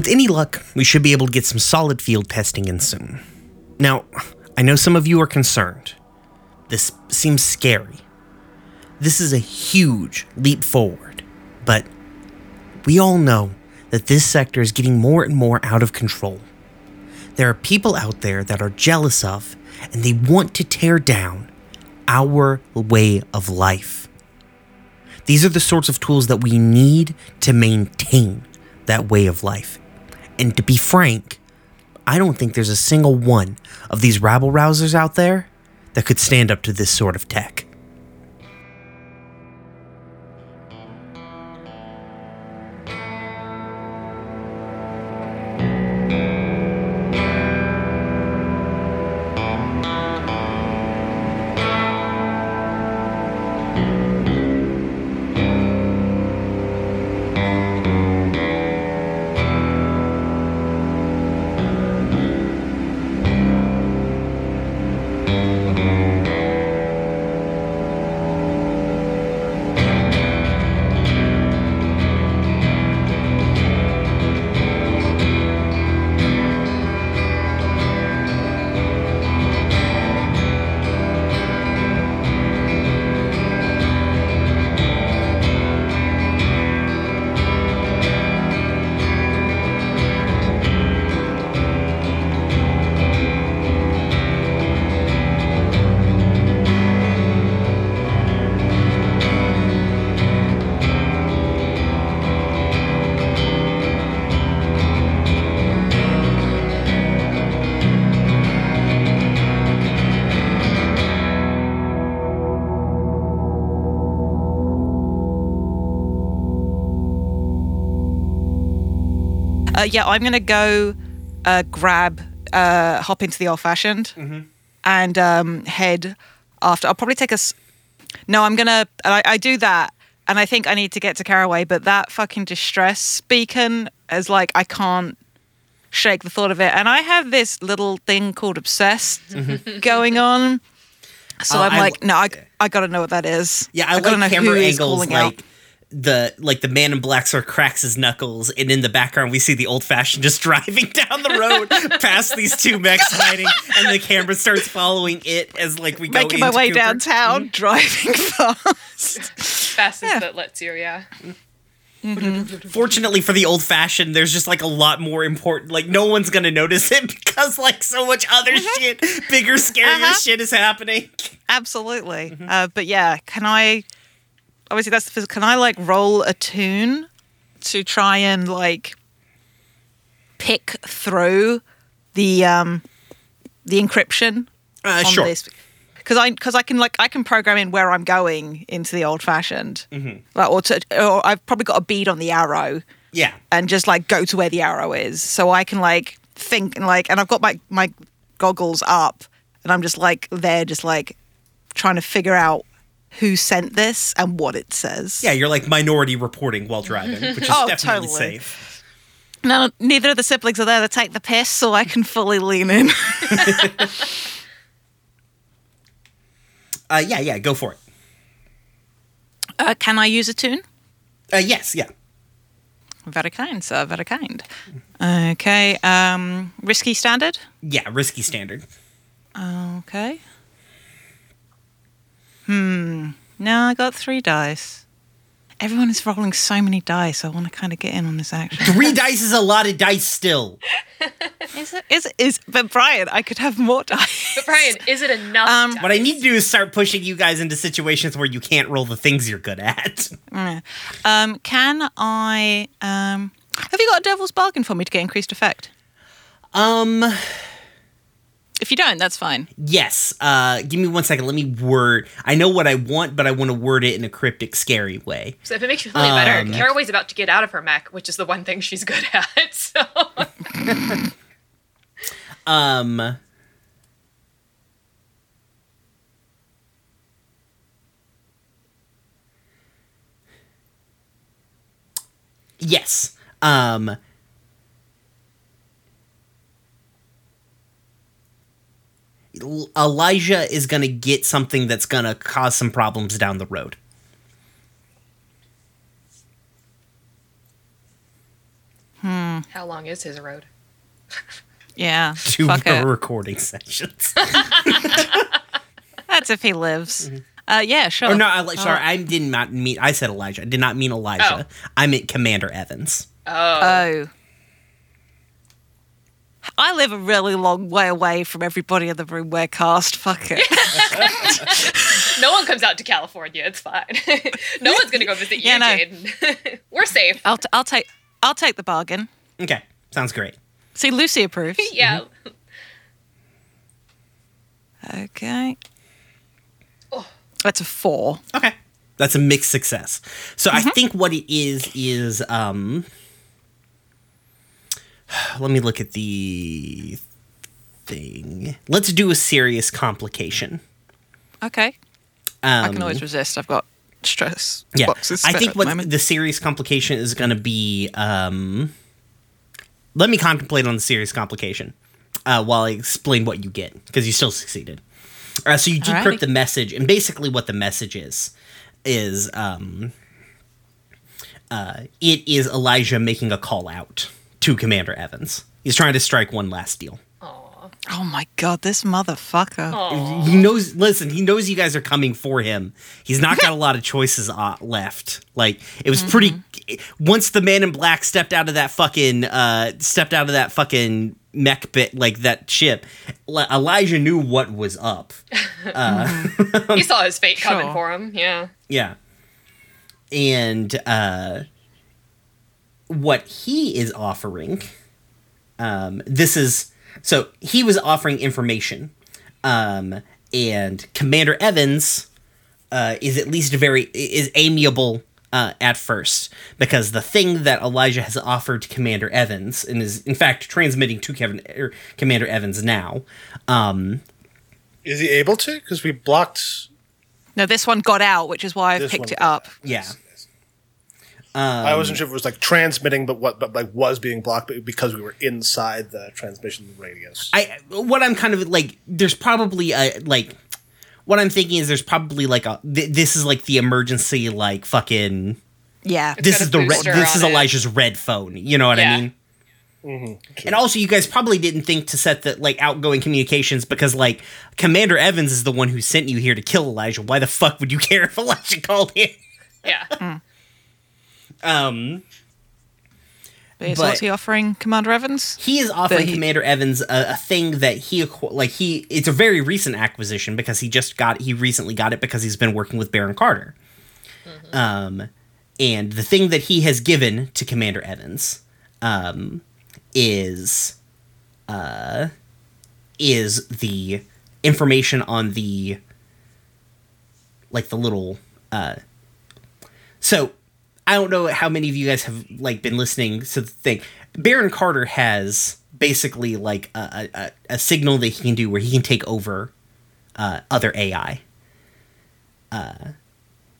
With any luck, we should be able to get some solid field testing in soon. Now, I know some of you are concerned. This seems scary. This is a huge leap forward, but we all know that this sector is getting more and more out of control. There are people out there that are jealous of and they want to tear down our way of life. These are the sorts of tools that we need to maintain that way of life. And to be frank, I don't think there's a single one of these rabble rousers out there that could stand up to this sort of tech. Uh, yeah, I'm gonna go uh, grab, uh, hop into the old fashioned, and um, head after. I'll probably take a. s- No, I'm gonna. I, I do that, and I think I need to get to Caraway, but that fucking distress beacon is like I can't shake the thought of it, and I have this little thing called obsessed going on. So Uh, I'm I like, li- no, I, I gotta know what that is. Yeah, I, gotta like know camera who is angles like out. The like the man in black sort of cracks his knuckles, and in the background we see the old fashioned just driving down the road past these two mechs hiding, and the camera starts following it as like we go making my way Cooper. downtown, driving fast. Fastest that lets you, yeah. Fortunately for the old fashioned, there's just like a lot more important. Like no one's gonna notice it because like so much other shit, bigger, scarier Uh-huh. shit is happening. Absolutely. Uh, but yeah, can I? Obviously, that's the. phys- Can I like roll a tune to try and like pick through the um the encryption Uh, on sure. this? Because I because I can like I can program in where I'm going into the old fashioned, like or to or I've probably got a bead on the arrow Yeah. and just like go to where the arrow is, so I can like think and like and I've got my my goggles up and I'm just like there, just like trying to figure out who sent this and what it says. Yeah, you're like minority reporting while driving, which is Oh, definitely totally. safe. No, neither of the siblings are there to take the piss, so I can fully lean in. Uh, yeah, yeah, go for it. Uh, can I use a tune? Uh, yes, yeah. Very kind, sir. Very kind. Okay. Um, risky standard. Yeah, risky standard. Okay. Hmm. No, I got three dice. Everyone is rolling so many dice. I want to kind of get in on this action. Three dice is a lot of dice still. is it? Is it? Is? But Brian, I could have more dice. But Brian, is it enough? Um, dice? What I need to do is start pushing you guys into situations where you can't roll the things you're good at. Um, can I? Um, have you got a devil's bargain for me to get increased effect? Um, If you don't, that's fine. yes. Uh, give me one second. Let me word. I know what I want, but I want to word it in a cryptic, scary way. So if it makes you feel any better, Um, Caraway's about to get out of her mech, which is the one thing she's good at. So Um, yes. Um, Elijah is going to get something that's going to cause some problems down the road. Hmm. How long is his road? Yeah. Two Fuck it. recording sessions. That's if he lives. Uh, yeah, sure. or no, I, like, Oh. sorry, I did not mean. I said Elijah. I did not mean Elijah. I meant Commander Evans. Oh. Oh. I live a really long way away from everybody in the room we're cast. Fuck it. no one comes out to California. It's fine. no one's gonna go visit you, Yeah, no. Jaden. We're safe. I'll, t- I'll take I'll take the bargain. Okay, sounds great. See, Lucy approves. Yeah. Okay. Oh. That's a four. Okay. That's a mixed success. So Mm-hmm. I think what it is is um let me look at the thing. Let's do a serious complication. Okay. Um, I can always resist. I've got stress yeah. boxes. I think at the what the serious complication is going to be um let me contemplate on the serious complication uh, while I explain what you get because you still succeeded. Uh, so you decrypt Alrighty. the message, and basically what the message is is um, uh, it is Elijah making a call out to Commander Evans. He's trying to strike one last deal. Oh my god, this motherfucker. He knows. Listen, he knows you guys are coming for him. He's not got a lot of choices uh, left. Like it was pretty. Once the man in black stepped out of that fucking uh stepped out of that fucking mech bit like that ship, Li- Elijah knew what was up. he saw his fate coming Sure. for him. Yeah. Yeah. And uh what he is offering um this is so he was offering information um and Commander Evans uh is at least very is amiable uh, at first, because the thing that Elijah has offered to Commander Evans, and is in fact transmitting to Kevin, er, Commander Evans now, um, Is he able to? Because we blocked. No, this one got out, which is why I've picked it got up. yeah, I wasn't sure if it was like transmitting, but what, but like was being blocked, because we were inside the transmission radius. I what I'm kind of like there's probably a like what I'm thinking is there's probably like a th- this is like the emergency like fucking Yeah. this is the red, this is on it. Elijah's red phone you know what Yeah. I mean mm-hmm. and also you guys probably didn't think to set the like outgoing communications because like Commander Evans is the one who sent you here to kill Elijah why the fuck would you care if Elijah called in Yeah. Hmm. Um But but- what's he offering, Commander Evans? he is offering he- Commander Evans a, a thing that he like he it's a very recent acquisition because he just got he recently got it because he's been working with Baron Carter. Um and the thing that he has given to Commander Evans um is uh is the information on the like the little uh so I don't know how many of you guys have like been listening to the thing. Baron Carter has basically like a, a, a signal that he can do where he can take over uh, other AI. Uh,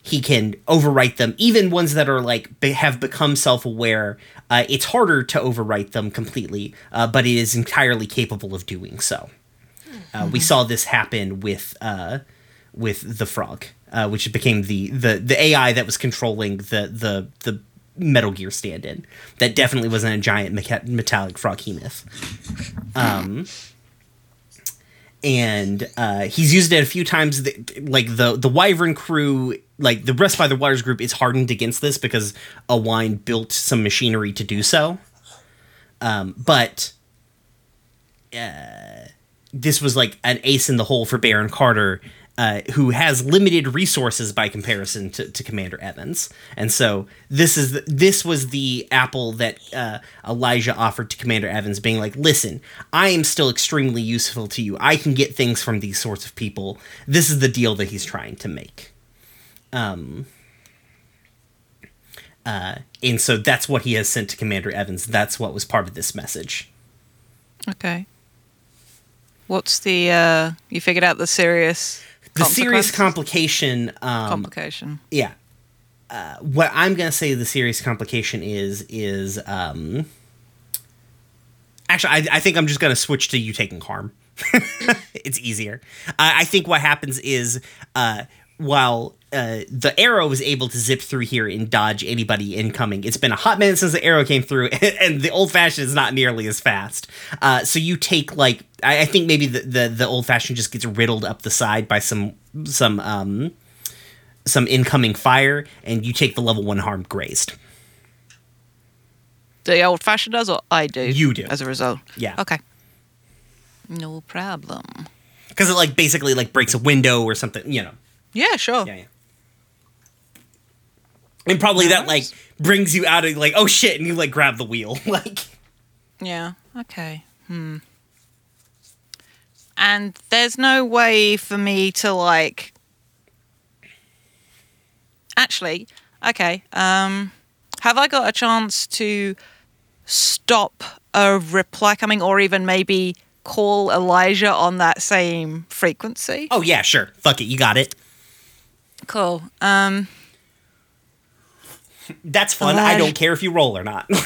he can overwrite them, even ones that are like be- have become self-aware. Uh, it's harder to overwrite them completely, uh, but it is entirely capable of doing so. Uh, we saw this happen with uh, with the frog, uh, which became the, the the AI that was controlling the the the Metal Gear stand-in. That definitely wasn't a giant metallic froghemoth. Um, and uh, he's used it a few times. The, like the the Wyvern crew, like the rest by the Waters group, is hardened against this because a wine built some machinery to do so. Um, but this was like an ace in the hole for Baron Carter, uh, who has limited resources by comparison to, to Commander Evans. And so this is the, this was the apple that uh, Elijah offered to Commander Evans, being like, "Listen, I am still extremely useful to you. I can get things from these sorts of people. This is the deal that he's trying to make." Um. Uh, and so that's what he has sent to Commander Evans. That's what was part of this message. Okay. What's the uh you figured out the serious the serious complication um complication. yeah. Uh, what i'm gonna say the serious complication is is um actually i, I think i'm just gonna switch to you taking harm it's easier. Uh, i think what happens is uh while uh, the arrow was able to zip through here and dodge anybody incoming, it's been a hot minute since the arrow came through, and, and the old fashioned is not nearly as fast. Uh, so you take like I, I think maybe the, the the old fashioned just gets riddled up the side by some some um some incoming fire, and you take the level one harm grazed. The old fashioned does, or I do. You do. as a result. Yeah. Okay. No problem. because it like basically like breaks a window or something, you know. Yeah, sure. Yeah, yeah. And probably that like brings you out of like oh shit, and you like grab the wheel like. Yeah. Okay. Hmm. And there's no way for me to like. Actually, okay. Um, have I got a chance to stop a reply coming, or even maybe call Elijah on that same frequency? Oh yeah, sure. Fuck it, you got it. Cool. Um, That's fun. I don't care if you roll or not.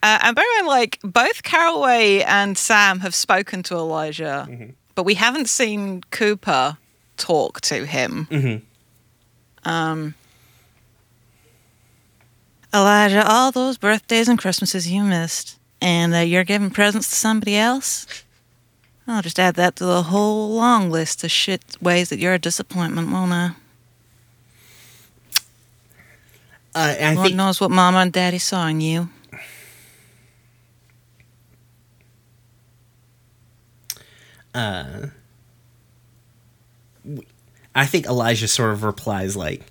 Uh, and bear in mind, like both Caraway and Sam have spoken to Elijah, but we haven't seen Cooper talk to him. Um, Elijah, all those birthdays and Christmases you missed, and uh, you're giving presents to somebody else. I'll just add that to the whole long list of shit ways that you're a disappointment, won't I? uh, I Lord think knows what Mama and Daddy saw in you. I think Elijah sort of replies like,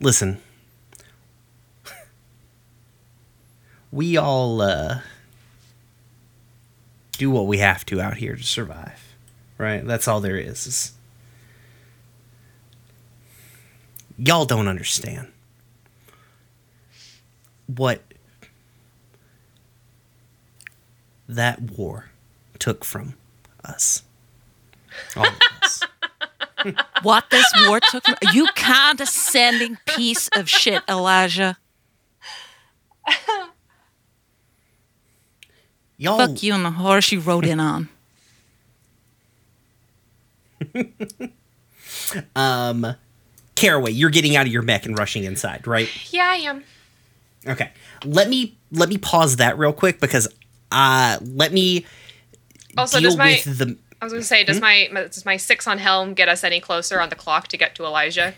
"Listen, we all uh, do what we have to out here to survive, right? That's all there is. is y'all don't understand what that war took from us." All of us. What this war took from you condescending piece of shit, Elijah. Y'all, Fuck you and the horse you rode in on. um, Caraway, you're getting out of your mech and rushing inside, right? Yeah, I am. Okay. Let me let me pause that real quick because uh let me Also, deal does my with the I was going to say, does my my- does my six on helm get us any closer on the clock to get to Elijah?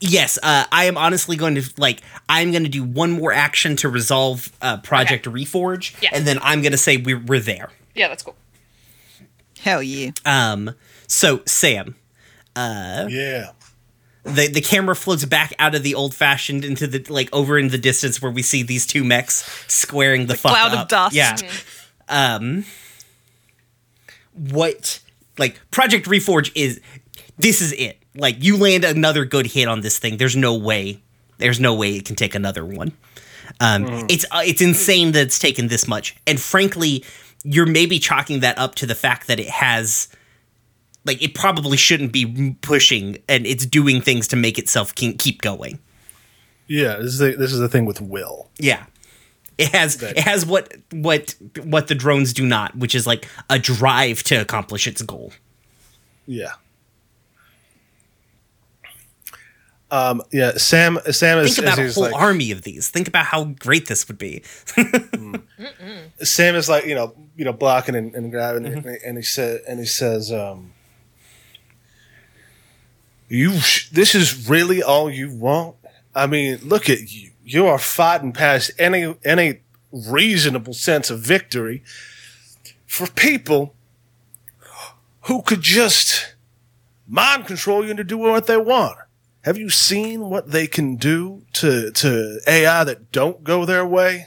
Yes, uh, I am honestly going to like. I'm going to do one more action to resolve uh, Project Reforge, Yeah. and then I'm going to say we're we're there. Yeah, that's cool. Hell yeah. Um, so Sam, Uh, Yeah. the the camera floats back out of the old fashioned into the like over in the distance where we see these two mechs squaring the, fuck cloud of dust. Yeah. Um, what like Project Reforge is? This is it. Like you land another good hit on this thing. There's no way. There's no way it can take another one. Um, It's uh, it's insane that it's taken this much, and frankly, you're maybe chalking that up to the fact that it has like it probably shouldn't be pushing and it's doing things to make itself ke- keep going Yeah. This is the, this is the thing with will. yeah it has it has what what what the drones do not which is like a drive to accomplish its goal Yeah. Um, yeah, Sam. Sam is, think about a is whole like, army of these. Think about how great this would be. Sam is like you know you know blocking and, and grabbing Mm-hmm. and, and he said and he says um you sh- this is really all you want? I mean look at you. You are fighting past any any reasonable sense of victory for people who could just mind control you into doing what they want have you seen what they can do to to AI that don't go their way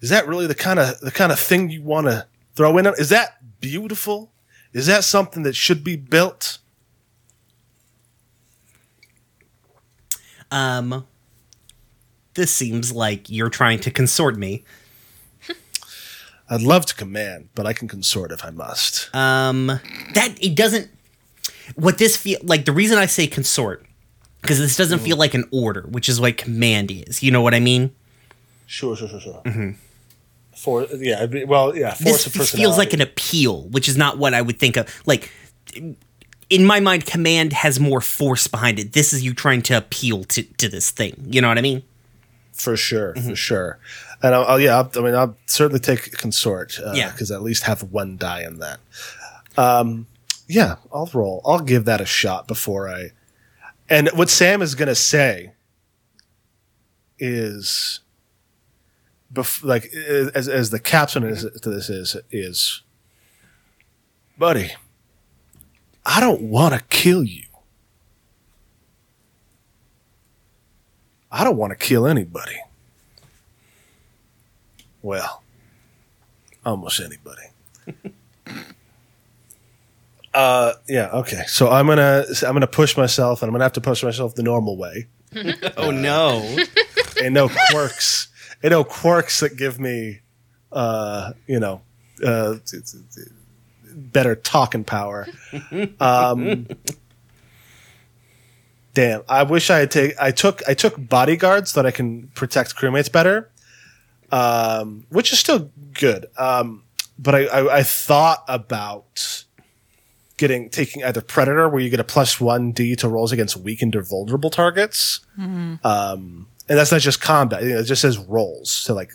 is that really the kind of the kind of thing you want to throw in? Is that beautiful? Is that something that should be built? um this seems like you're trying to consort me I'd love to command, but I can consort if I must. um that it doesn't what this feel like the reason i say consort because this doesn't feel like an order which is what command is you know what i mean Sure, sure, sure, sure. For yeah, well, yeah. Force this feels like an appeal, which is not what I would think of. Like in my mind, command has more force behind it. This is you trying to appeal to to this thing. You know what I mean? for sure, Mm-hmm. for sure. And I'll, I'll yeah, I'll, I mean, I'll certainly take consort. Uh, Yeah. because at least have one die in that. Um, yeah, I'll roll. I'll give that a shot before I. And what Sam is gonna say is, bef- like as as the caption is, mm-hmm. to this is is, buddy. I don't want to kill you. I don't want to kill anybody. Well, almost anybody. uh, yeah. Okay. So I'm gonna I'm gonna push myself, and I'm gonna have to push myself the normal way. Oh no! and no quirks, and no quirks that give me, uh, you know, uh, better talking power. Um, damn, I wish I had take. I took I took bodyguards so that I can protect crewmates better, um, which is still good. Um, but I, I I thought about getting taking either predator where you get a plus one d to rolls against weakened or vulnerable targets and that's not just combat. You know, it just says rolls. So like,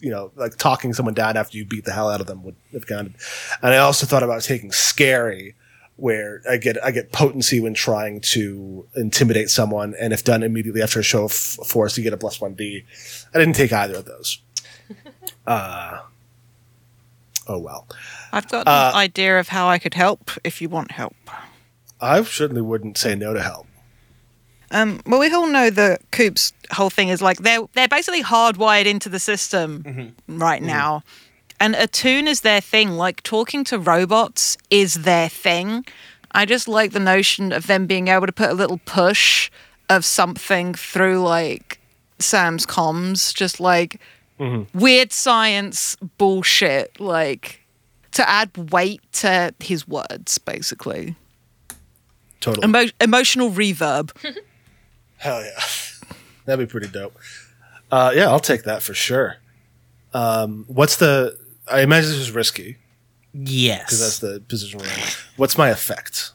you know, like talking someone down after you beat the hell out of them would have counted. And I also thought about taking scary, where I get I get potency when trying to intimidate someone, and if done immediately after a show of force, you get a plus one D. I didn't take either of those. Uh, oh well. I've got Uh, an idea of how I could help if you want help. I certainly wouldn't say no to help. Um, well, we all know that Coop's whole thing is like they're they're basically hardwired into the system right now, and attune is their thing. Like talking to robots is their thing. I just like the notion of them being able to put a little push of something through like Sam's comms, just like weird science bullshit, like to add weight to his words, basically. Totally. Emo- emotional reverb. Hell yeah. That'd be pretty dope. Uh, yeah, I'll take that for sure. Um, what's the? I imagine this is risky Yes. because that's the position we're in. What's my effect?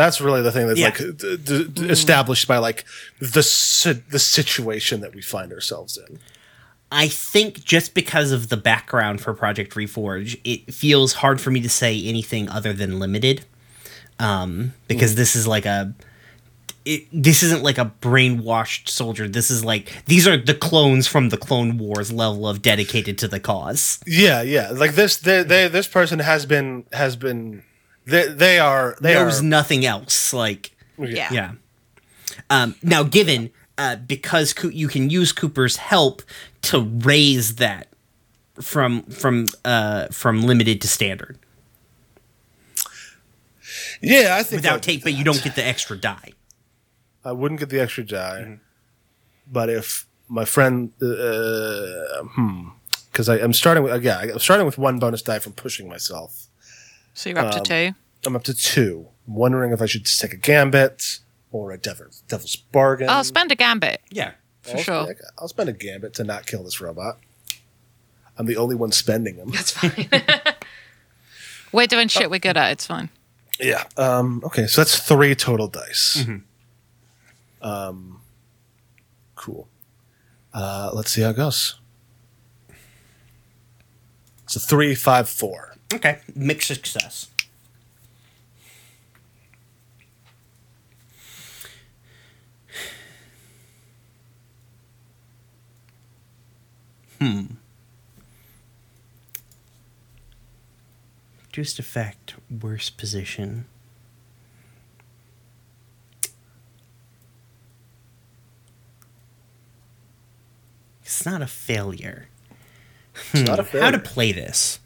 That's really the thing that's Yeah. like d- d- d- established by like the si- the situation that we find ourselves in. I think just because of the background for Project Reforge, it feels hard for me to say anything other than limited. Um, because this is like a. It, this isn't like a brainwashed soldier. This is like these are the clones from the Clone Wars level of dedicated to the cause. Yeah, yeah. Like this, they, they, this person has been has been. They, they are they Knows are nothing else. Like Yeah. yeah. Um, now, given uh, because Coo- you can use Cooper's help to raise that from from uh, from limited to standard yeah. I think without I'd tape, but you don't get the extra die. I wouldn't get the extra die, but if my friend, uh, hmm, because I'm starting with again, I'm starting with one bonus die from pushing myself. So you're up to two. I'm up to two. I'm wondering if I should just take a gambit or a devil, devil's bargain. I'll spend a gambit Yeah. for I'll, sure. spend- I'll spend a gambit to not kill this robot. I'm the only one spending them. That's fine. We're doing shit we're good at. It's fine. Yeah. Um, okay, so that's three total dice. Um, cool. Uh, let's see how it goes. It's a three, five, four. Okay. Mixed success. Hmm. Reduced effect, worst position. It's not a failure. It's not a failure. How to play this?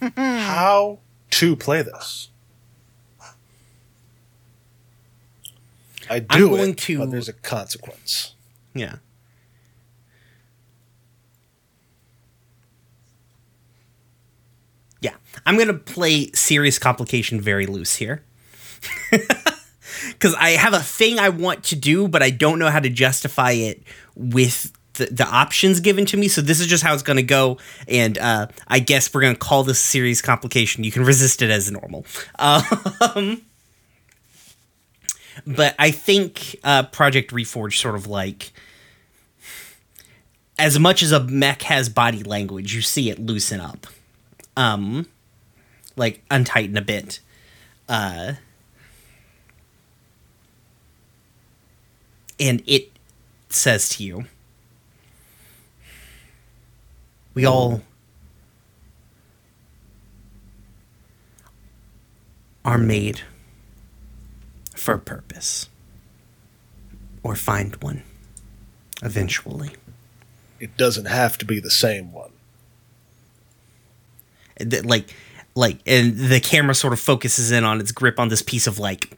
Mm-hmm. How to play this? I I'm do going it, to- but there's a consequence. Yeah. Yeah. I'm going to play serious complication very loose here. because I have a thing I want to do, but I don't know how to justify it with the, the options given to me. So this is just how it's going to go, and uh, I guess we're going to call this series complication. You can resist it as normal. Um, but I think uh, Project Reforge sort of like. As much as a mech has body language, you see it loosen up, um, like untighten a bit. Uh, and it says to you we all are made for a purpose or find one eventually It doesn't have to be the same one. Like like and the camera sort of focuses in on its grip on this piece of like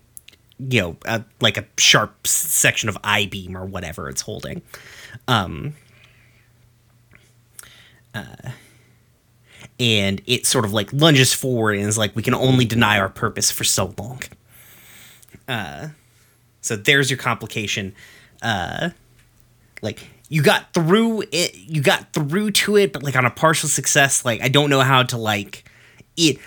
you know uh, like a sharp section of i beam or whatever it's holding um uh and it sort of like lunges forward and is like we can only deny our purpose for so long. Uh so there's your complication. Uh like you got through it you got through to it but like on a partial success like i don't know how to like it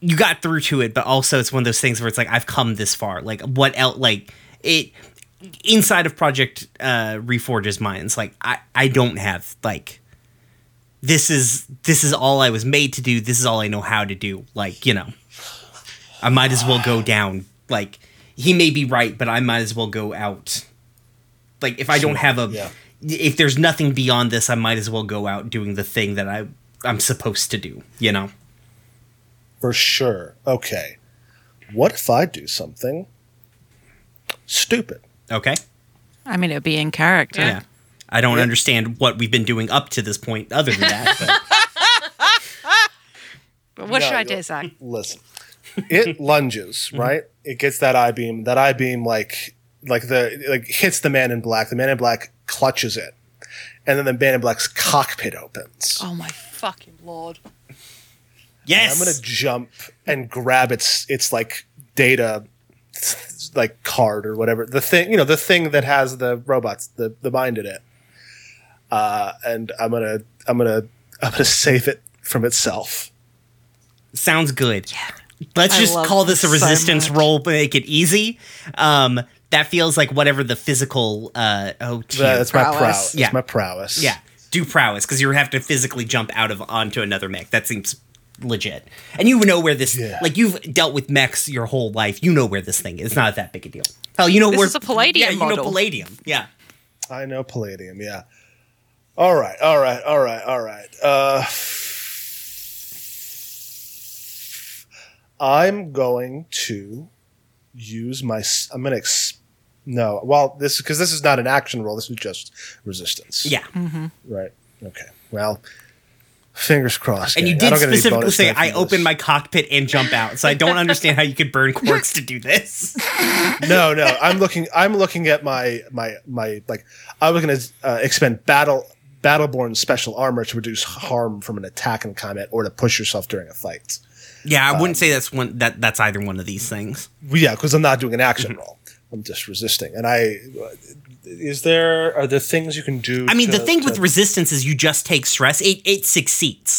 you got through to it but also it's one of those things where it's like i've come this far. Like what else like it inside of project uh reforge's minds like i i don't have like this is this is all i was made to do this is all i know how to do like you know i might as well go down like he may be right but i might as well go out like if i don't have a Yeah. if there's nothing beyond this i might as well go out doing the thing that i i'm supposed to do you know For sure. Okay. What if I do something stupid? okay I mean, it would be in character. yeah i don't understand what we've been doing up to this point other than that but But what No, should I you- do, Zach? Listen. It lunges, mm-hmm. right? It gets that I beam. That I beam like like the like hits the man in black. The man in black clutches it. And then the man in black's cockpit opens. Oh my Fucking lord. yes I'm gonna jump and grab its its like data like card or whatever the thing you know the thing that has the robots the the mind in it uh and i'm gonna i'm gonna i'm gonna save it from itself. Sounds good. Let's I just call this a this so resistance much. roll make it easy. Um that feels like whatever the physical uh oh tier. that's my Prowess. prowess. Yeah. yeah. my prowess. Yeah. Do prowess because you have to physically jump out of onto another mech. That seems legit. And you know where this Yeah. like you've dealt with mechs your whole life. You know where this thing is. It's not that big a deal. Hell you know This where is a Palladium yeah, you know palladium. Yeah. I know palladium yeah all right all right all right all right uh i'm going to use my I'm gonna ex- no well this because this is not an action roll this is just resistance yeah Mm-hmm. Right. Okay. Well, fingers crossed. and you did don't get any specifically say i this." open my cockpit and jump out so i don't understand how you could burn quartz to do this No, no. I'm looking. I'm looking at my my my like. I was going to uh, expend battle battleborn special armor to reduce harm from an attack in combat or to push yourself during a fight. yeah i wouldn't say that's one that that's either one of these things yeah, because I'm not doing an action Mm-hmm. roll. I'm just resisting. And I is there are there things you can do? I mean, the thing to- with resistance is you just take stress. It it succeeds.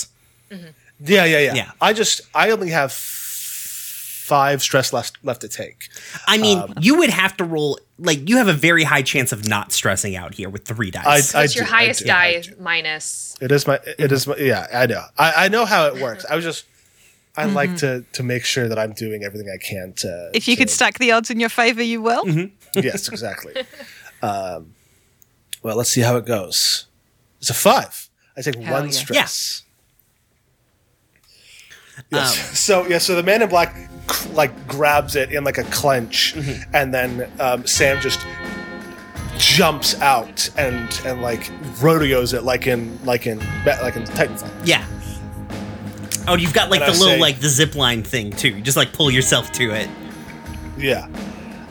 yeah, yeah, yeah, Yeah. I just I only have five stress left left to take. I mean, Um, you would have to roll like you have a very high chance of not stressing out here with three dice. I What's your do, highest do, die minus? It is my. It is my. Yeah, I know. I, I know how it works. I was just. I like to to make sure that I'm doing everything I can to. If you to- could stack the odds in your favor, you will. yes, exactly. um, well, let's see how it goes. It's a five. I take Hell one yeah. stress. Yes. Um, so yeah. So the man in black like grabs it in like a clench, Mm-hmm. and then um, Sam just jumps out and and like rodeos it like in like in like in Titanfall. yeah. Oh, you've got like And the I little say- like the zip line thing too. You just like pull yourself to it. Yeah.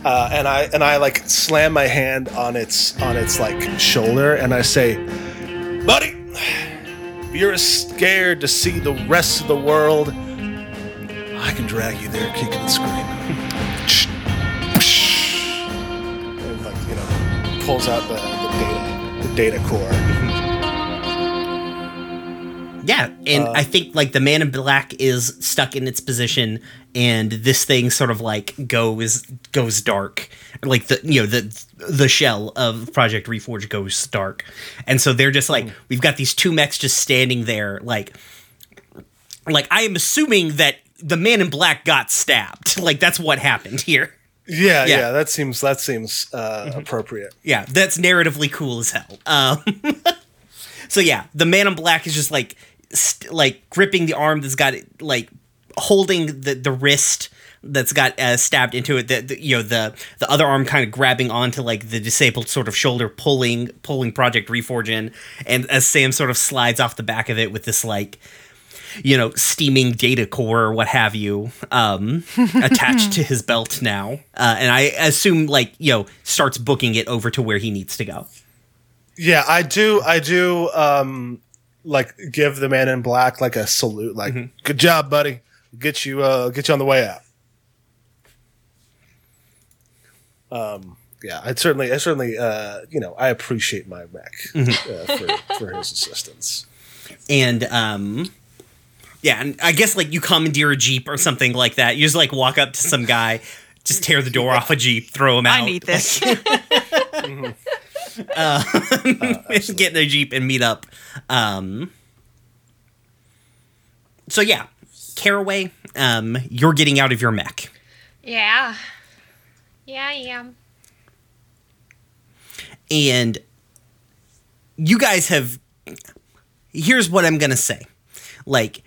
Uh, and I and I like slam my hand on its on its like shoulder and I say, "Buddy, if you're scared to see the rest of the world, I can drag you there kicking and screaming. and like, you know, pulls out the, the data, the data core. yeah, and uh, I think like the man in black is stuck in its position and this thing sort of like goes goes dark, like the you know the the shell of Project Reforge goes dark, and so they're just like we've got these two mechs just standing there, like like I am assuming that the man in black got stabbed, like that's what happened here. Yeah, Yeah. yeah, that seems that seems uh, appropriate. Yeah, that's narratively cool as hell. Um, so yeah, the man in black is just like st- like gripping the arm that's got like holding the the wrist that's got uh, stabbed into it. The, the you know the the other arm kind of grabbing onto like the disabled sort of shoulder, pulling pulling Project Reforge in, and as Sam sort of slides off the back of it with this like you know, steaming data core or what have you, um, attached to his belt now. Uh, and I assume, like, you know, starts booking it over to where he needs to go. Yeah, I do. I do. Um, like give the man in black like a salute. Like, good job, buddy. Get you. Uh, get you on the way out. Um. Yeah, I certainly. I certainly. Uh. You know, I appreciate my mech uh, for for his assistance. And, um, yeah, and I guess, like, you commandeer a Jeep or something like that. You just, like, walk up to some guy, just tear the door off a Jeep, throw him out. I need this. get in a Jeep and meet up. Um, so, yeah, Caraway, um, you're getting out of your mech. Yeah. Yeah, I am. and you guys have here's what i'm gonna say like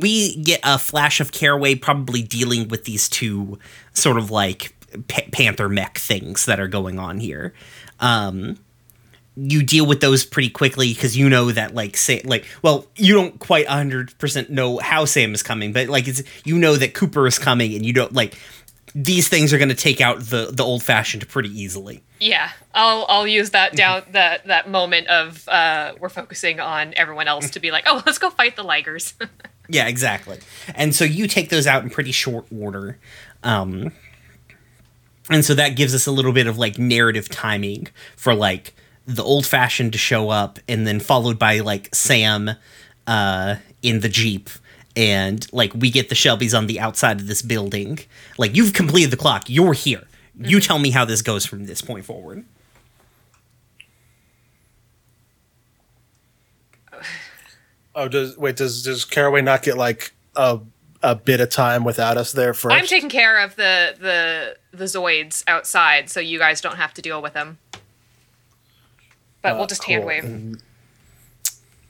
we get a flash of caraway probably dealing with these two sort of like pa- panther mech things that are going on here um you deal with those pretty quickly because you know that like say like well you don't quite 100% know how sam is coming but like it's you know that cooper is coming and you don't like these things are going to take out the the old fashioned pretty easily Yeah, I'll I'll use that down that that moment of uh, we're focusing on everyone else to be like, oh, let's go fight the Ligers. Yeah, exactly. And so you take those out in pretty short order. Um, and so that gives us a little bit of like narrative timing for like the old fashioned to show up and then followed by like Sam uh, in the Jeep. And like we get the Shelbys on the outside of this building. Like you've completed the clock. You're here. You tell me how this goes from this point forward. Oh, does wait? Does does Caraway not get like a a bit of time without us there 1st I'm taking care of the the the Zoids outside, so you guys don't have to deal with them. But we'll just hand cool. wave.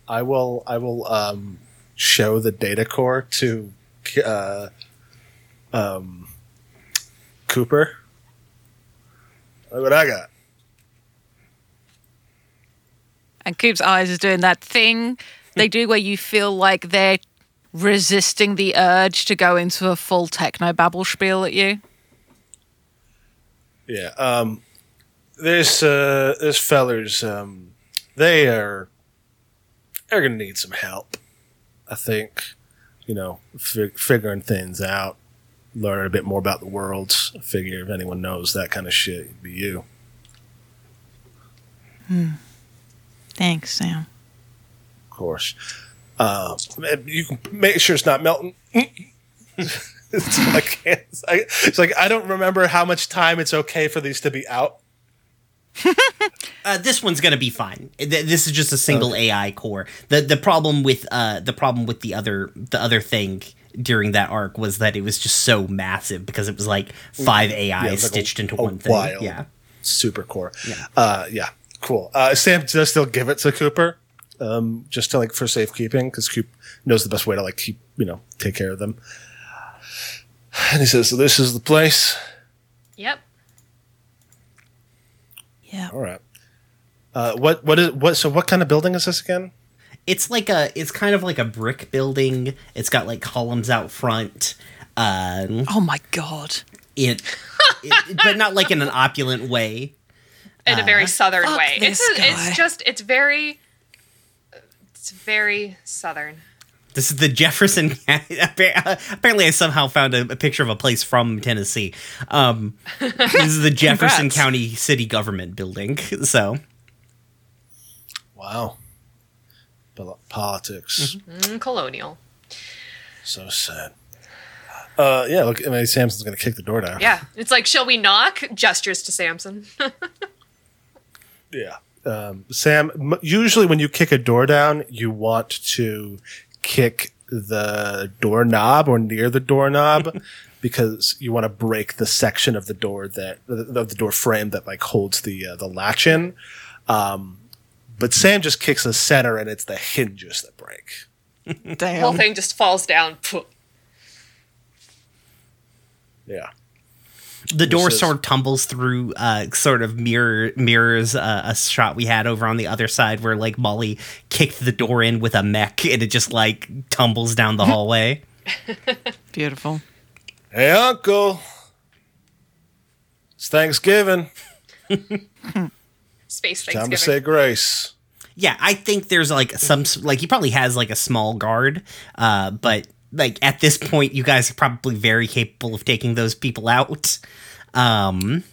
I will. I will um, show the data core to uh, um, Cooper. Look what I got. and Coop's eyes is doing that thing they do where you feel like they're resisting the urge to go into a full techno babble spiel at you. Yeah. Um, this uh, this fellers. Um, they are. They're gonna need some help. I think. You know, fig- figuring things out, learning a bit more about the world. I figure if anyone knows that kind of shit, it'd be you. Thanks, Sam. of course. Uh, you can make sure it's not melting. it's, like, it's, like, it's like I don't remember how much time it's okay for these to be out. Uh, this one's gonna be fine. Th- This is just a single AI core. the The problem with uh, the problem with the other the other thing during that arc was that it was just so massive because it was like five AI Yeah, it was like a- stitched into a one thing. Yeah, Super core. Yeah. Uh, yeah. Cool. Uh, Sam does still give it to Cooper, um, just to like for safekeeping because Coop knows the best way to like keep you know take care of them. And he says, "So this is the place." Yep. Yeah. All right. Uh, what what is what? So what kind of building is this again? it's like a it's kind of like a brick building. It's got like columns out front. Um, Oh my god. it, it but not like in an opulent way. In a very southern fuck way. It's this a, guy. it's just it's very it's very southern. This is the Jefferson. Apparently, I somehow found a, a picture of a place from Tennessee. Um, this is the Jefferson County City Government Building. So, Wow. Politics. Mm, colonial. So sad. Uh, yeah, look, I mean, Samson's going to kick the door down. Yeah. It's like, shall we knock? Gestures to Samson. Yeah. Um, Sam, usually when you kick a door down, you want to kick the doorknob or near the doorknob because you want to break the section of the door that of the door frame that like holds the uh, the latch in. Um, but Sam just kicks the center, and it's the hinges that break. Damn. The whole thing just falls down. Yeah. The door is- sort of tumbles through, uh, sort of mirror mirrors uh, a shot we had over on the other side where like Molly kicked the door in with a mech and it just like tumbles down the hallway. Beautiful. Hey, Uncle. It's Thanksgiving. Space Thanksgiving. Time to say grace. Yeah, I think there's like some like he probably has like a small guard, uh, but like at this point, you guys are probably very capable of taking those people out. Um,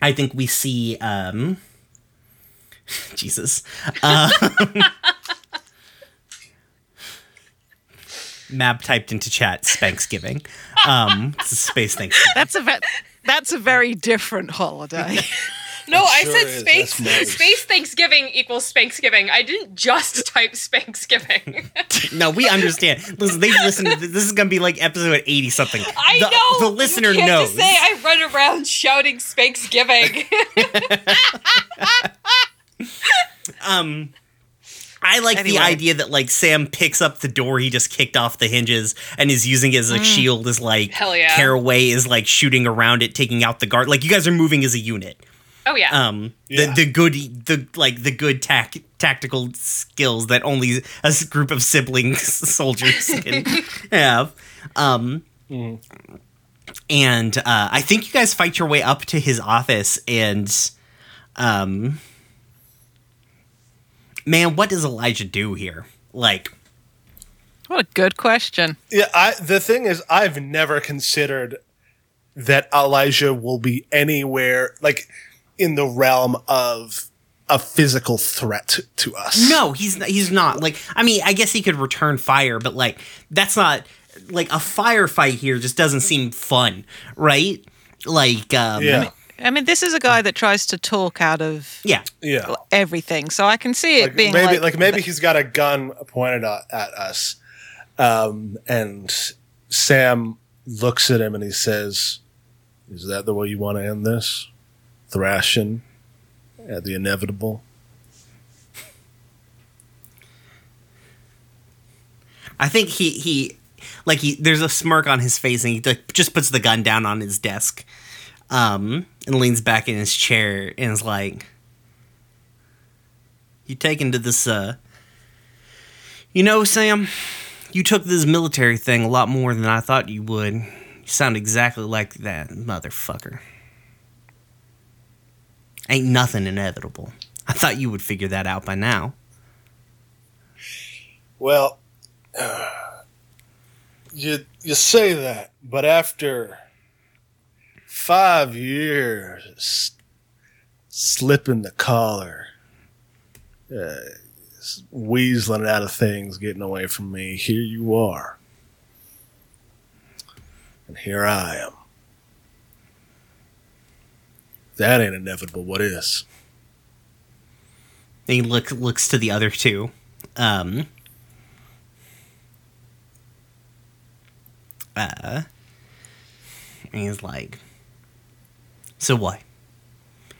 I think we see um, Jesus. Um, Mab typed into chat Spanksgiving. Um, space Thanksgiving. That's a ve- that's a very different holiday. no, I sure said is. space That's nice. space Thanksgiving equals Spanksgiving. I didn't just type Spanksgiving. No, we understand. Listen, they've listened. To this. this is gonna be like episode eighty something. I the, know the listener you can't knows. Just say I run around shouting Spanksgiving. um, I like Anyway. the idea that like Sam picks up the door he just kicked off the hinges and is using it as a shield as like Mm. Hell yeah. Caraway is like shooting around it, taking out the guard. Like you guys are moving as a unit. Oh yeah. Um, Yeah. the the good the like the good tac- tactical skills that only a group of sibling soldiers can have. Um, and uh, I think you guys fight your way up to his office, and um, man, what does Elijah do here? Like, what a good question. Yeah, I the thing is I've never considered that Elijah will be anywhere like in the realm of a physical threat to us. no, he's not, he's not. Like, I mean, I guess he could return fire, but like that's not like a firefight here. Just doesn't seem fun, right? Like, um, Yeah. I mean, this is a guy that tries to talk out of yeah. Yeah. everything, so I can see it Like being maybe like, like maybe he's got a gun pointed at, at us. Um and Sam looks at him and he says, "Is that the way you want to end this? Thrashing at the inevitable?" I think he he like he there's a smirk on his face and he like, just puts the gun down on his desk um and leans back in his chair and is like you taken to this uh you know sam you took this military thing a lot more than i thought you would you sound exactly like that motherfucker ain't nothing inevitable. I thought you would figure that out by now. Well, you you say that, but after five years slipping the collar, uh, weaseling out of things, getting away from me, here you are, and here I am. That ain't inevitable. What is? He look, looks to the other two. Um, uh, and he's like, So what?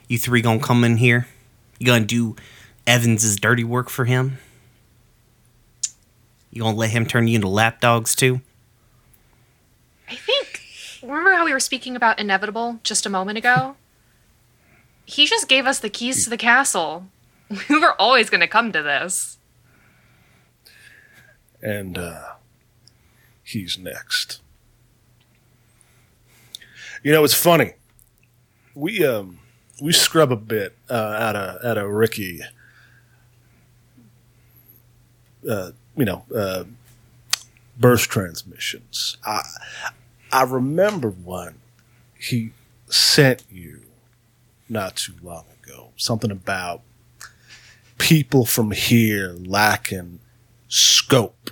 You three gonna come in here? You gonna do Evans's dirty work for him? You gonna let him turn you into lapdogs too? I think. Remember how we were speaking about inevitable just a moment ago? he just gave us the keys to the castle. We were always going to come to this. and uh, he's next. You know, it's funny. We um we scrub a bit uh, out of out of Ricky uh, you know, uh, birth transmissions. I I remember one he sent you not too long ago. Something about people from here lacking scope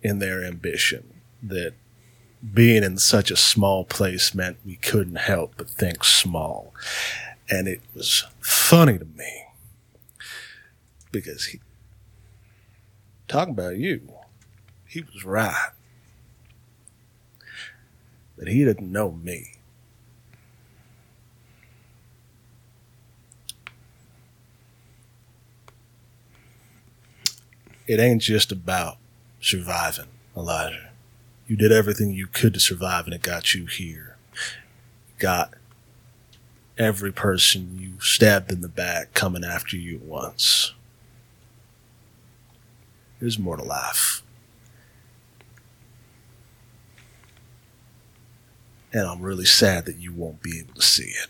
in their ambition. That being in such a small place meant we couldn't help but think small. And it was funny to me because he, talking about you, he was right. But he didn't know me. It ain't just about surviving, Elijah. You did everything you could to survive and it got you here. Got every person you stabbed in the back coming after you once. There's more to life. And I'm really sad that you won't be able to see it.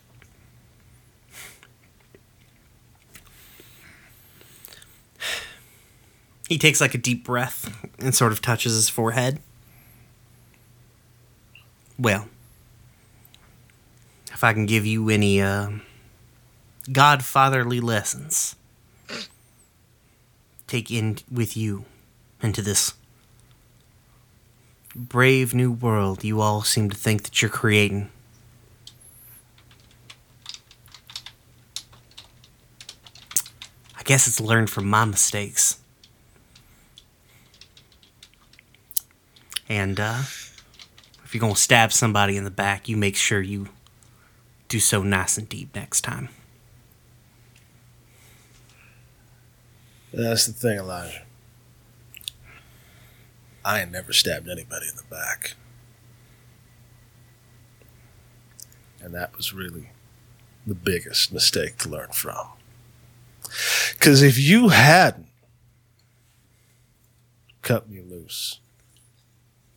He takes like a deep breath and sort of touches his forehead. Well, if I can give you any uh, godfatherly lessons, take in with you into this brave new world you all seem to think that you're creating. I guess it's learned from my mistakes. And uh, if you're gonna stab somebody in the back, you make sure you do so nice and deep next time. That's the thing, Elijah. I ain't never stabbed anybody in the back. And that was really the biggest mistake to learn from. Because if you hadn't cut me loose,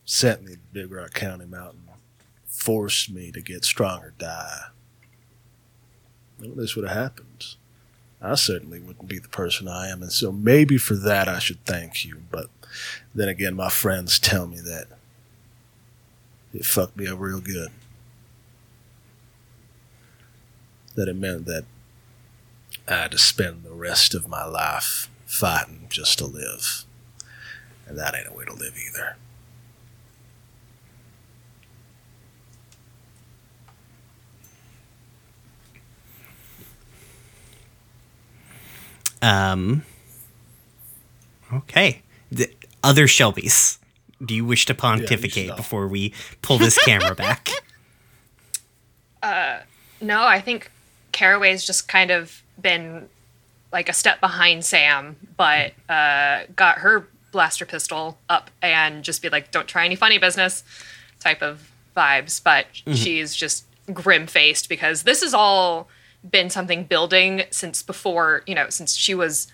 sent me to Big Rock County Mountain, forced me to get stronger, die, of this would have happened. I certainly wouldn't be the person I am. And so maybe for that I should thank you. But then again, my friends tell me that it fucked me up real good. That it meant that I had to spend the rest of my life fighting just to live. And that ain't a way to live either. Um. Okay. The other Shelbys, do you wish to pontificate shall. before we pull this camera back? Uh, no, I think Caraway's just kind of been like a step behind Sam, but uh, got her blaster pistol up and just be like, "Don't try any funny business," type of vibes. But she's just grim faced because this is all been something building since before, you know, since she was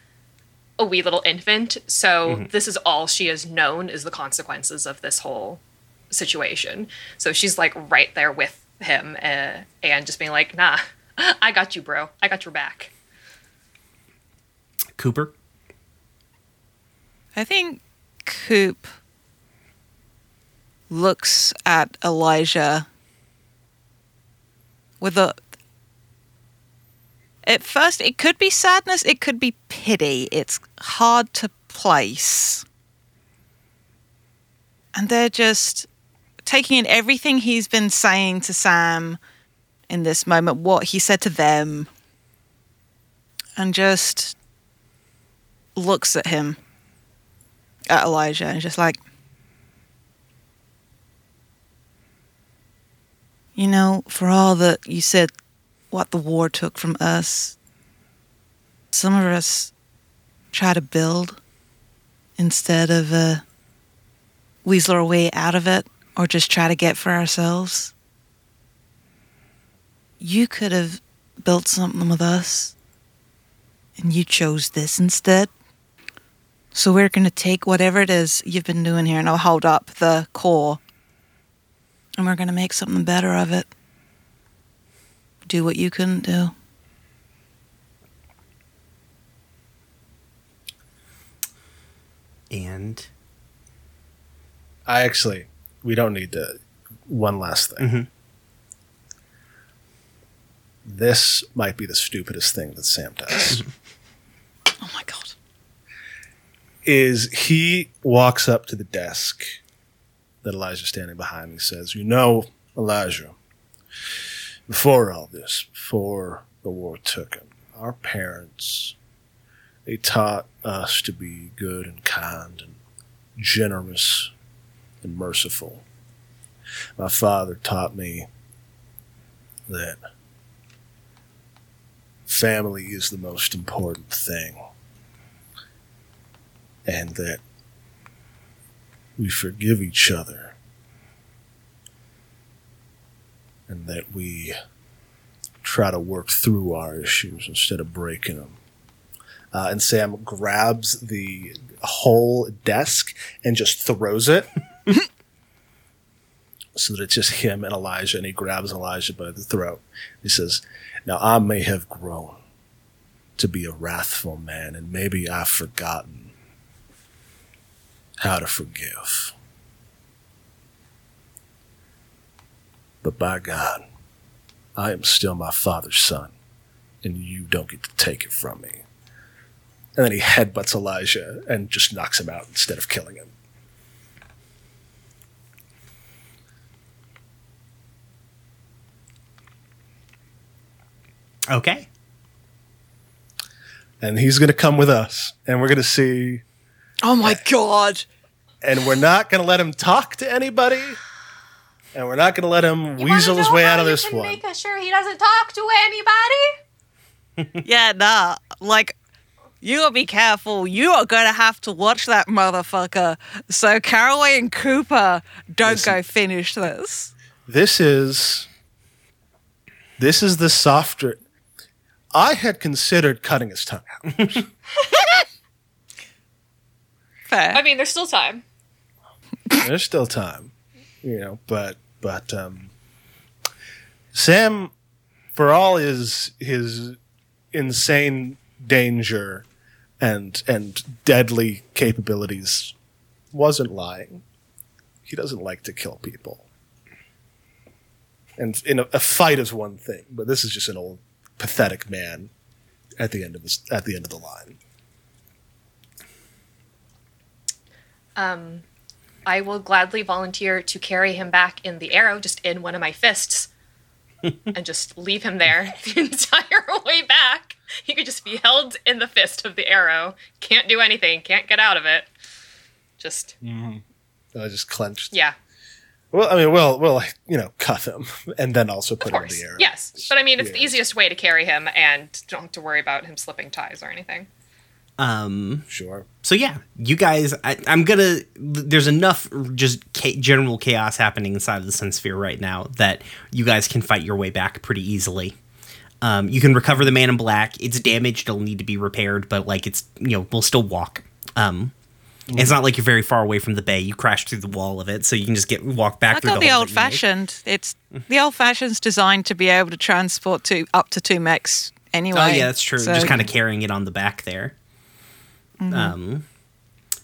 a wee little infant. So this is all she has known is the consequences of this whole situation. So she's like right there with him uh, and just being like, nah, I got you, bro. I got your back. Cooper? I think Coop looks at Elijah with a. At first, it could be sadness, it could be pity. It's hard to place. And they're just taking in everything he's been saying to Sam in this moment, what he said to them, and just looks at him at Elijah and just like, you know, for all that you said, what the war took from us, some of us try to build instead of uh, weasel our way out of it or just try to get for ourselves. You could have built something with us, and you chose this instead. So we're going to take whatever it is you've been doing here, and I'll hold up the core, and we're going to make something better of it. Do what you couldn't do. and I actually, we don't need to. One last thing. Mhm. This might be the stupidest thing that Sam does. Oh my god. is he walks up to the desk that Elijah's standing behind. He says, "You know, Elijah, before all this, before the war took him, our parents they taught us to be good and kind and generous and merciful. My father taught me that family is the most important thing." and that we forgive each other and that we try to work through our issues instead of breaking them. Uh, and Sam grabs the whole desk and just throws it so that it's just him and Elijah, and he grabs Elijah by the throat. He says, Now I may have grown to be a wrathful man, and maybe I've forgotten how to forgive. But by God, I am still my father's son, and you don't get to take it from me. And then he headbutts Elijah and just knocks him out instead of killing him. okay. And he's going to come with us, and we're going to see, Oh my god. and we're not going to let him talk to anybody, and we're not going to let him You weasel his way out of this one. Make sure he doesn't talk to anybody. Yeah, nah. Like, you gotta be careful. You are gonna have to watch that motherfucker. So Caraway and Cooper don't Listen. go finish this. This is this is the softer. I had considered cutting his tongue out. Fair. I mean, there's still time. There's still time, you know, but but um, Sam, for all his his insane danger and and deadly capabilities, wasn't lying. He doesn't like to kill people. And in a, a fight is one thing, but this is just an old pathetic man at the end of this at the end of the line. Um, I will gladly volunteer to carry him back in the arrow, just in one of my fists, and just leave him there the entire way back. He could just be held in the fist of the arrow. Can't do anything. Can't get out of it. Just I just clenched. yeah, Well, I mean, we'll we'll you know cuff him and then also put him in the air. Yes, but I mean, it's the easiest way to carry him, and don't have to worry about him slipping ties or anything. Um. Sure. So yeah, you guys, I, I'm gonna. There's enough just general chaos happening inside of the Sun Sphere right now that you guys can fight your way back pretty easily. Um, you can recover the Man in Black. It's damaged; it'll need to be repaired, but like it's you know we'll still walk. Um, it's not like you're very far away from the bay. You crash through the wall of it, so you can just get walk back I through got the, the old that you made. fashioned. It's the old fashioned's designed to be able to transport to up to two mechs anyway. Oh yeah, that's true. So- Just kind of carrying it on the back there. Um.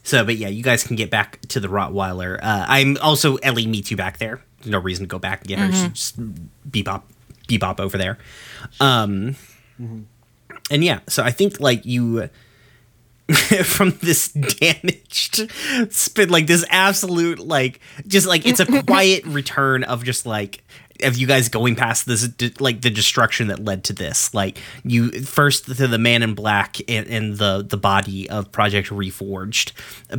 So, but yeah, you guys can get back to the Rottweiler. Uh, I'm also Ellie meets you back there. There's no reason to go back and get her. She just bebop, bebop over there. Um. And yeah, so I think like you. from this damaged spin like this absolute like just like it's a quiet return of just like of you guys going past this like the destruction that led to this like you first to the man in black and, and the the body of project reforged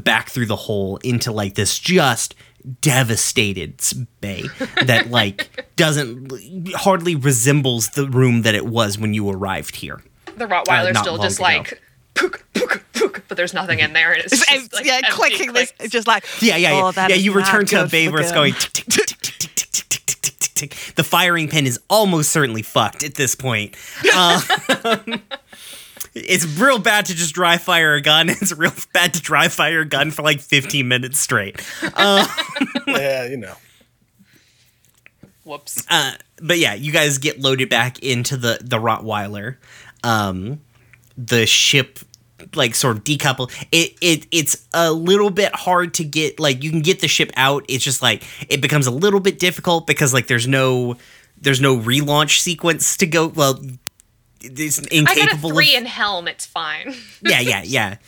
back through the hole into like this just devastated s- bay that like doesn't hardly resembles the room that it was when you arrived here The Rottweiler's uh, not still just ago. like pook, pook, pook, but there's nothing in there, and it's, It's just, like, yeah, clicking this, just like Yeah, yeah, yeah. Oh, that yeah, you return to a good bay where it's going tick, tick, tick, tick. The firing pin is almost certainly fucked at this point. Uh, it's real bad to just dry fire a gun. It's real bad to dry fire a gun for like 15 minutes straight. yeah, you know. Whoops. Uh, but yeah, you guys get loaded back into the the Rottweiler. Um, the ship like sort of decouple. It it it's a little bit hard to get like you can get the ship out. It's just like it becomes a little bit difficult because like there's no there's no relaunch sequence to go. Well, it's I got a incapable three of. in helm. It's fine. yeah, yeah, yeah.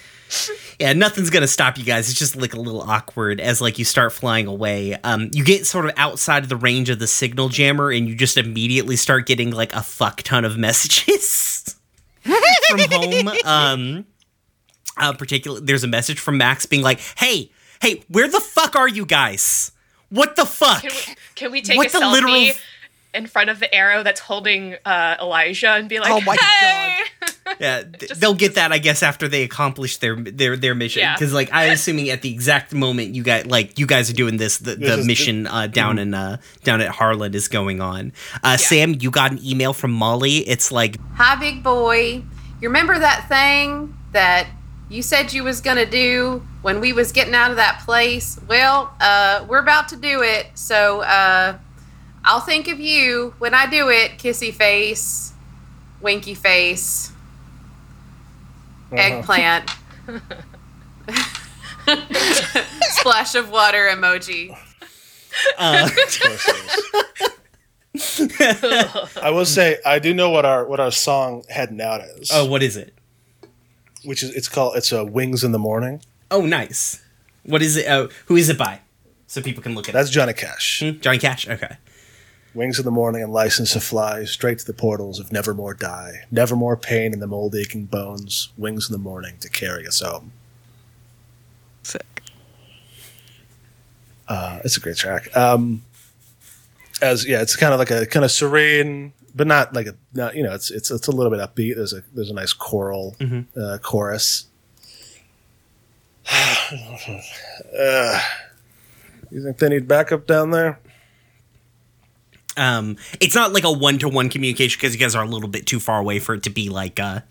Yeah, nothing's gonna stop you guys. It's just like a little awkward as like you start flying away. Um, you get sort of outside of the range of the signal jammer, and you just immediately start getting like a fuck ton of messages from home. Um, uh, particularly, there's a message from Max being like, "Hey, hey, where the fuck are you guys? What the fuck? Can we, can we take What a the selfie literal- in front of the arrow that's holding uh, Elijah and be like, Oh my hey! Yeah, th- they'll get that, I guess, after they accomplish their their their mission. Yeah. Because, like, I'm assuming at the exact moment you guys like you guys are doing this, the, This the is- mission uh, down in uh, down at Harlan is going on. Uh, Sam, you got an email from Molly. It's like, Hi, big boy. You remember that thing that you said you was gonna do when we was getting out of that place? Well, uh, we're about to do it. So uh, I'll think of you when I do it. Kissy face, winky face, eggplant, splash of water emoji. uh, Of course it is. I will say I do know what our what our song heading out is. oh, what is it? Which is it's called it's a Wings in the Morning. Oh, nice. What is it? Oh, who is it by? So people can look at That's Johnny Cash. it. Johnny Cash. Okay. Wings in the morning and license to fly straight to the portals of nevermore die. Nevermore pain in the mold aching bones. Wings in the morning to carry us home. Sick. Uh, it's a great track. Um, as yeah, it's kind of like a kind of serene, but not like a not you know it's it's it's a little bit upbeat. There's a there's a nice choral uh, chorus. uh, you think they need backup down there? Um, it's not like a one to one communication because you guys are a little bit too far away for it to be like. Uh,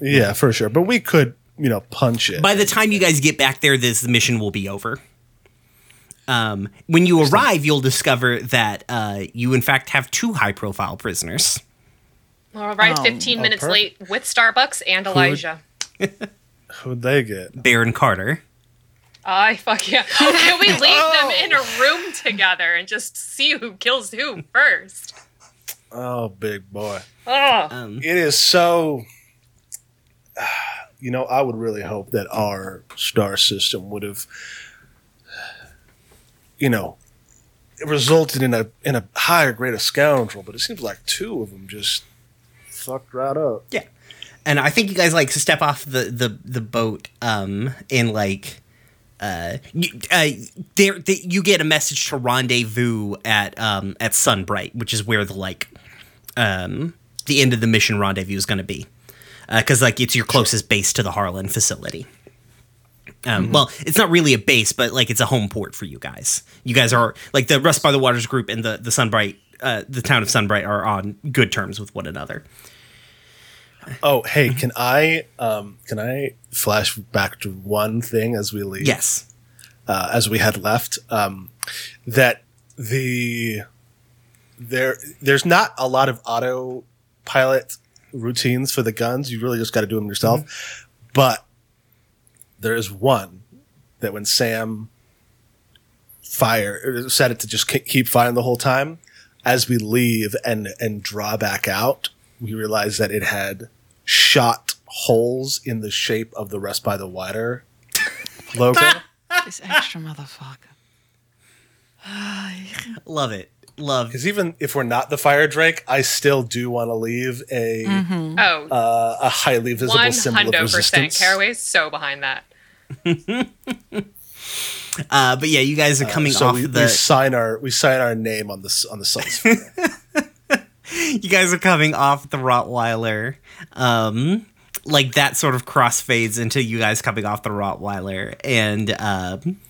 Yeah, for sure. But we could you know punch it. by the time you guys get back there, this mission will be over. Um, when you arrive, you'll discover that uh, you, in fact, have two high profile prisoners. All right, Oh, 15 oh, minutes perfect. late with Starbucks and Elijah. Who'd they get? Baron Carter. I fuck yeah. Can we leave them in a room together and just see who kills who first? Oh, big boy. Oh, Um, It is so. You know, I would really hope that our star system would have, you know, it resulted in a in a higher grade of scoundrel. But it seems like two of them just fucked right up. yeah. And I think you guys like to step off the the the boat um in like uh you, uh there the, you get a message to rendezvous at um at Sunbright, which is where the like um the end of the mission rendezvous is going to be. Uh, cuz like it's your closest base to the Harlan facility. Um, Well, it's not really a base, but like it's a home port for you guys. You guys are like the Rust by the Waters group and the the Sunbright, uh, the town of Sunbright are on good terms with one another. Oh, hey, can I um can I flash back to one thing as we leave? Yes. uh, as we had left um, that the there there's not a lot of autopilot routines for the guns you really just got to do them yourself but there is one that when sam fire set it to just keep firing the whole time as we leave and and draw back out we realize that it had shot holes in the shape of the rest by the water logo This extra motherfucker. Love it. Love. Because even if we're not the fire drake, I still do want to leave a oh, uh, a highly visible one symbol of resistance. Caraway's so behind that. Uh, but yeah, you guys are coming so off we, the. we sign our we sign our name on the on the sun's you guys are coming off the Rottweiler. Um, like that sort of crossfades into you guys coming off the Rottweiler, and um,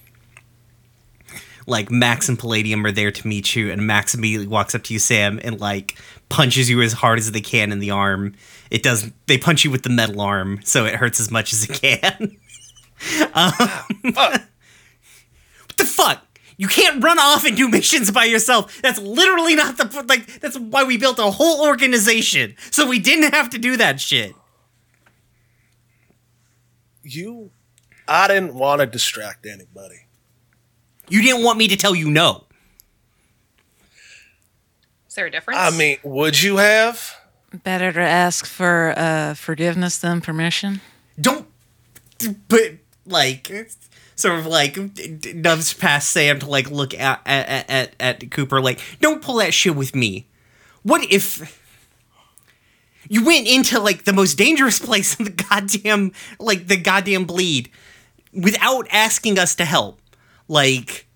like Max and Palladium are there to meet you, and Max immediately walks up to you, Sam, and like punches you as hard as they can in the arm. It does. They punch you with the metal arm, so it hurts as much as it can. um, what the fuck? You can't run off and do missions by yourself. That's literally not the like. That's why we built a whole organization, so we didn't have to do that shit. you, I didn't want to distract anybody. You didn't want me to tell you no. Is there a difference? I mean, would you have? Better to ask for uh, forgiveness than permission. Don't but like sort of like nubs past Sam to like look at at, at at Cooper like don't pull that shit with me. What if you went into like the most dangerous place in the goddamn like the goddamn bleed without asking us to help? Like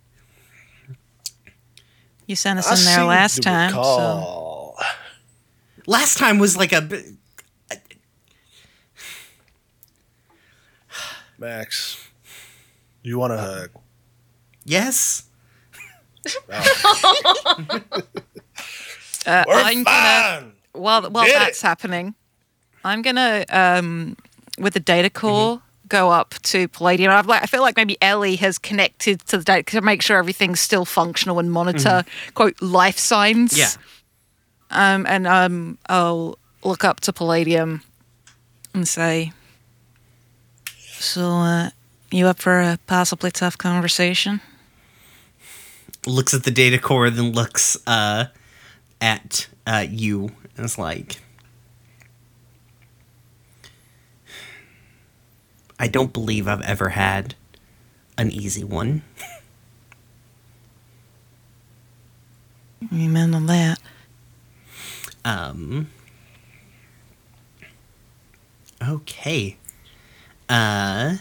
You sent us I in there last to time, so last time was like a Max, you want a hug? yes. uh, We're I'm gonna fine. while while did that's it. happening, I'm gonna um, with the data Mm-hmm. Go up to Palladium. I've like I feel like maybe Ellie has connected to the data to make sure everything's still functional and monitor quote life signs. Mm-hmm. Yeah. Um, and um, I'll look up to Palladium and say, "So, uh, you up for a possibly tough conversation?" looks at the data core, then looks uh, at uh, you and is like, I don't believe I've ever had an easy one. Amen on that. Um. Okay. Uh.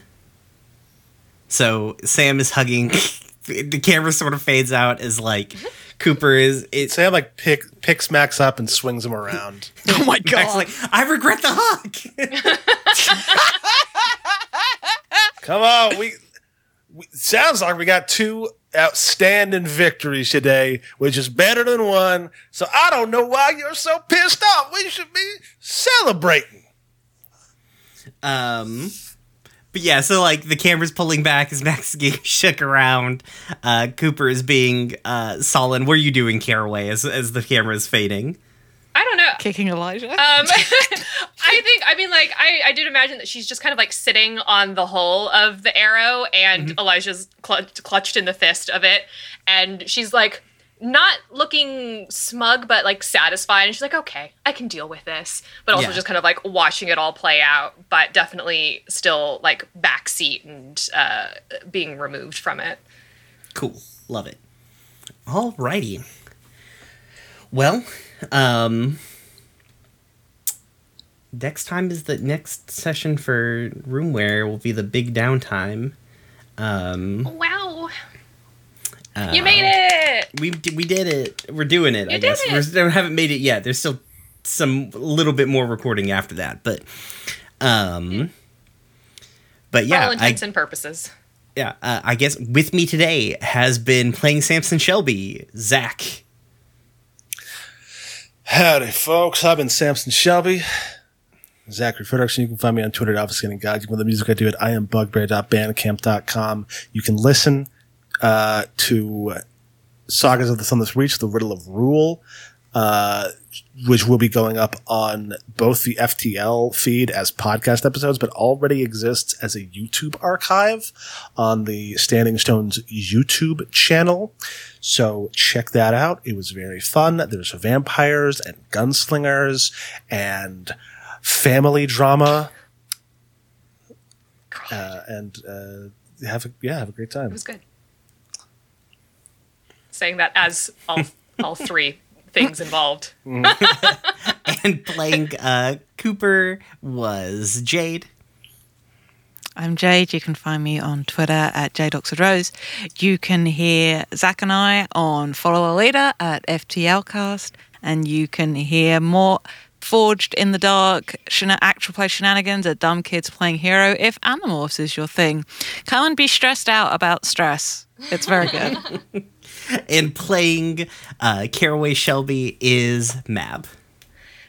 So Sam is hugging. the camera sort of fades out as like Cooper is. It's Sam like pick, picks Max up and swings him around. Oh my god! Max like I regret the hug. Come on, we, we sounds like we got two outstanding victories today, which is better than one. So I don't know why you're so pissed off. We should be celebrating. Um, but yeah, so like the camera's pulling back as Max is getting shook around. Uh, Cooper is being uh, sullen. What are you doing, Caraway, as as the camera is fading? I don't know. Kicking Elijah. Um, I think I mean like I I did imagine that she's just kind of like sitting on the hull of the arrow, and Elijah's clutched, clutched in the fist of it, and she's like not looking smug, but like satisfied, and she's like, okay, I can deal with this, but also Yeah. just kind of like watching it all play out, but definitely still like backseat and uh, being removed from it. Cool, love it. Alrighty. Well, um, next time is the next session for Room Where will be the big downtime. Um, Wow, uh, you made it! we we did it. We're doing it. I did guess it. Still haven't made it yet. There's still some little bit more recording after that, but um, but For yeah, all I, intents and purposes. yeah. Uh, I guess with me today has been playing Samson Shelby, Zach, Howdy, folks. I've been Samson Shelby. Zachary Fredrickson. You can find me on Twitter at Obfuscating God. You can find the music I do at iambugbear.bandcamp.com. You can listen uh, to Sagas of the Sunless Reach, The Riddle of Rule, uh, which will be going up on both the FTL feed as podcast episodes, but already exists as a YouTube archive on the Standing Stones YouTube channel. So check that out. It was very fun. There's vampires and gunslingers and family drama. Uh, and uh, have a, yeah, have a great time. It was good. Saying that as all all three things involved. and playing uh, Cooper was Jade. I'm Jade. You can find me on Twitter at JadeOxfordRose. You can hear Zach and I on Follow a Leader at FTLcast. And you can hear more Forged in the Dark shena- actual play shenanigans at Dumb Kids Playing Hero if Animorphs is your thing. Come and be stressed out about stress. It's very good. And playing uh, Caraway Shelby is Mab.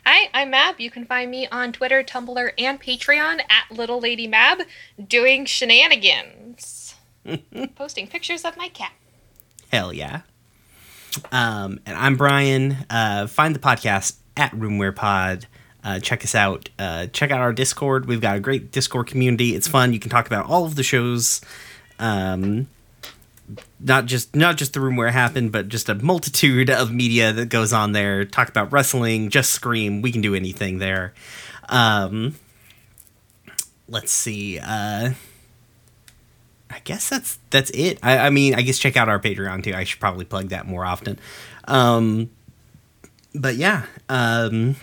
Hi, I'm Mab. You can find me on Twitter, Tumblr, and Patreon at Little Lady Mab, doing shenanigans, posting pictures of my cat. Hell yeah. Um, and I'm Brian. Uh, find the podcast at Room Where Pod uh, check us out. Uh, check out our Discord. We've got a great Discord community. It's fun. You can talk about all of the shows. Um, not just not just the room where it happened, but just a multitude of media that goes on there. Talk about wrestling, just scream. We can do anything there. Um, let's see. Uh, I guess that's that's it. I, I mean, I guess check out our Patreon too. I should probably plug that more often. Um, but yeah. Um,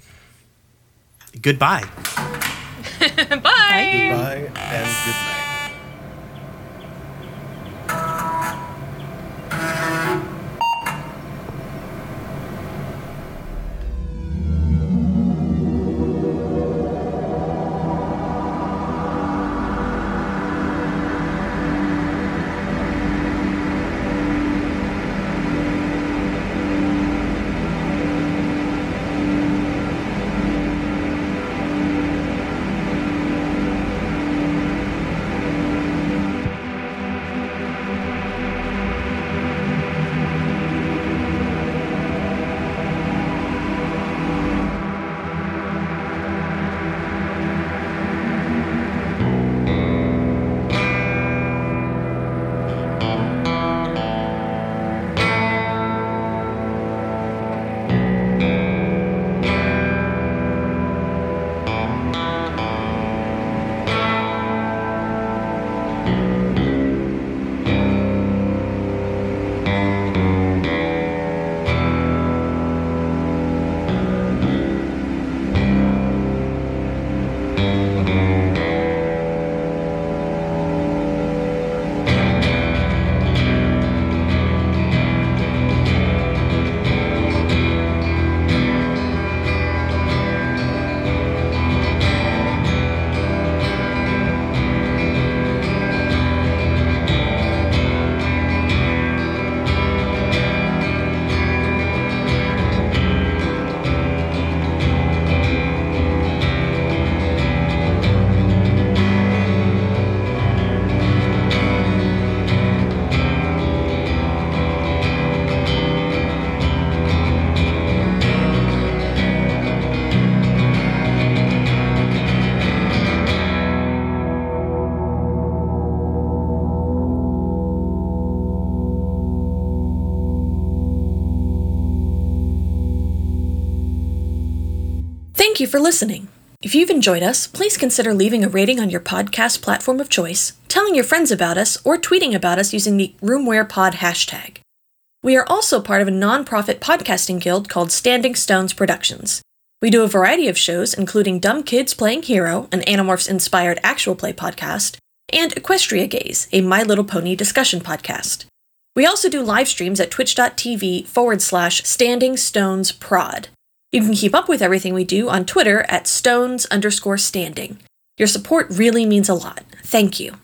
goodbye. Bye. Bye and good night. Thank you for listening. If you've enjoyed us, please consider leaving a rating on your podcast platform of choice, telling your friends about us, or tweeting about us using the RoomWherePod hashtag. We are also part of a nonprofit podcasting guild called Standing Stones Productions. We do a variety of shows, including Dumb Kids Playing Hero, an Animorphs inspired actual play podcast, and Equestria Gaze, a My Little Pony discussion podcast. We also do live streams at twitch.tv forward slash standing stones prod. You can keep up with everything we do on Twitter at stones underscore standing. Your support really means a lot. Thank you.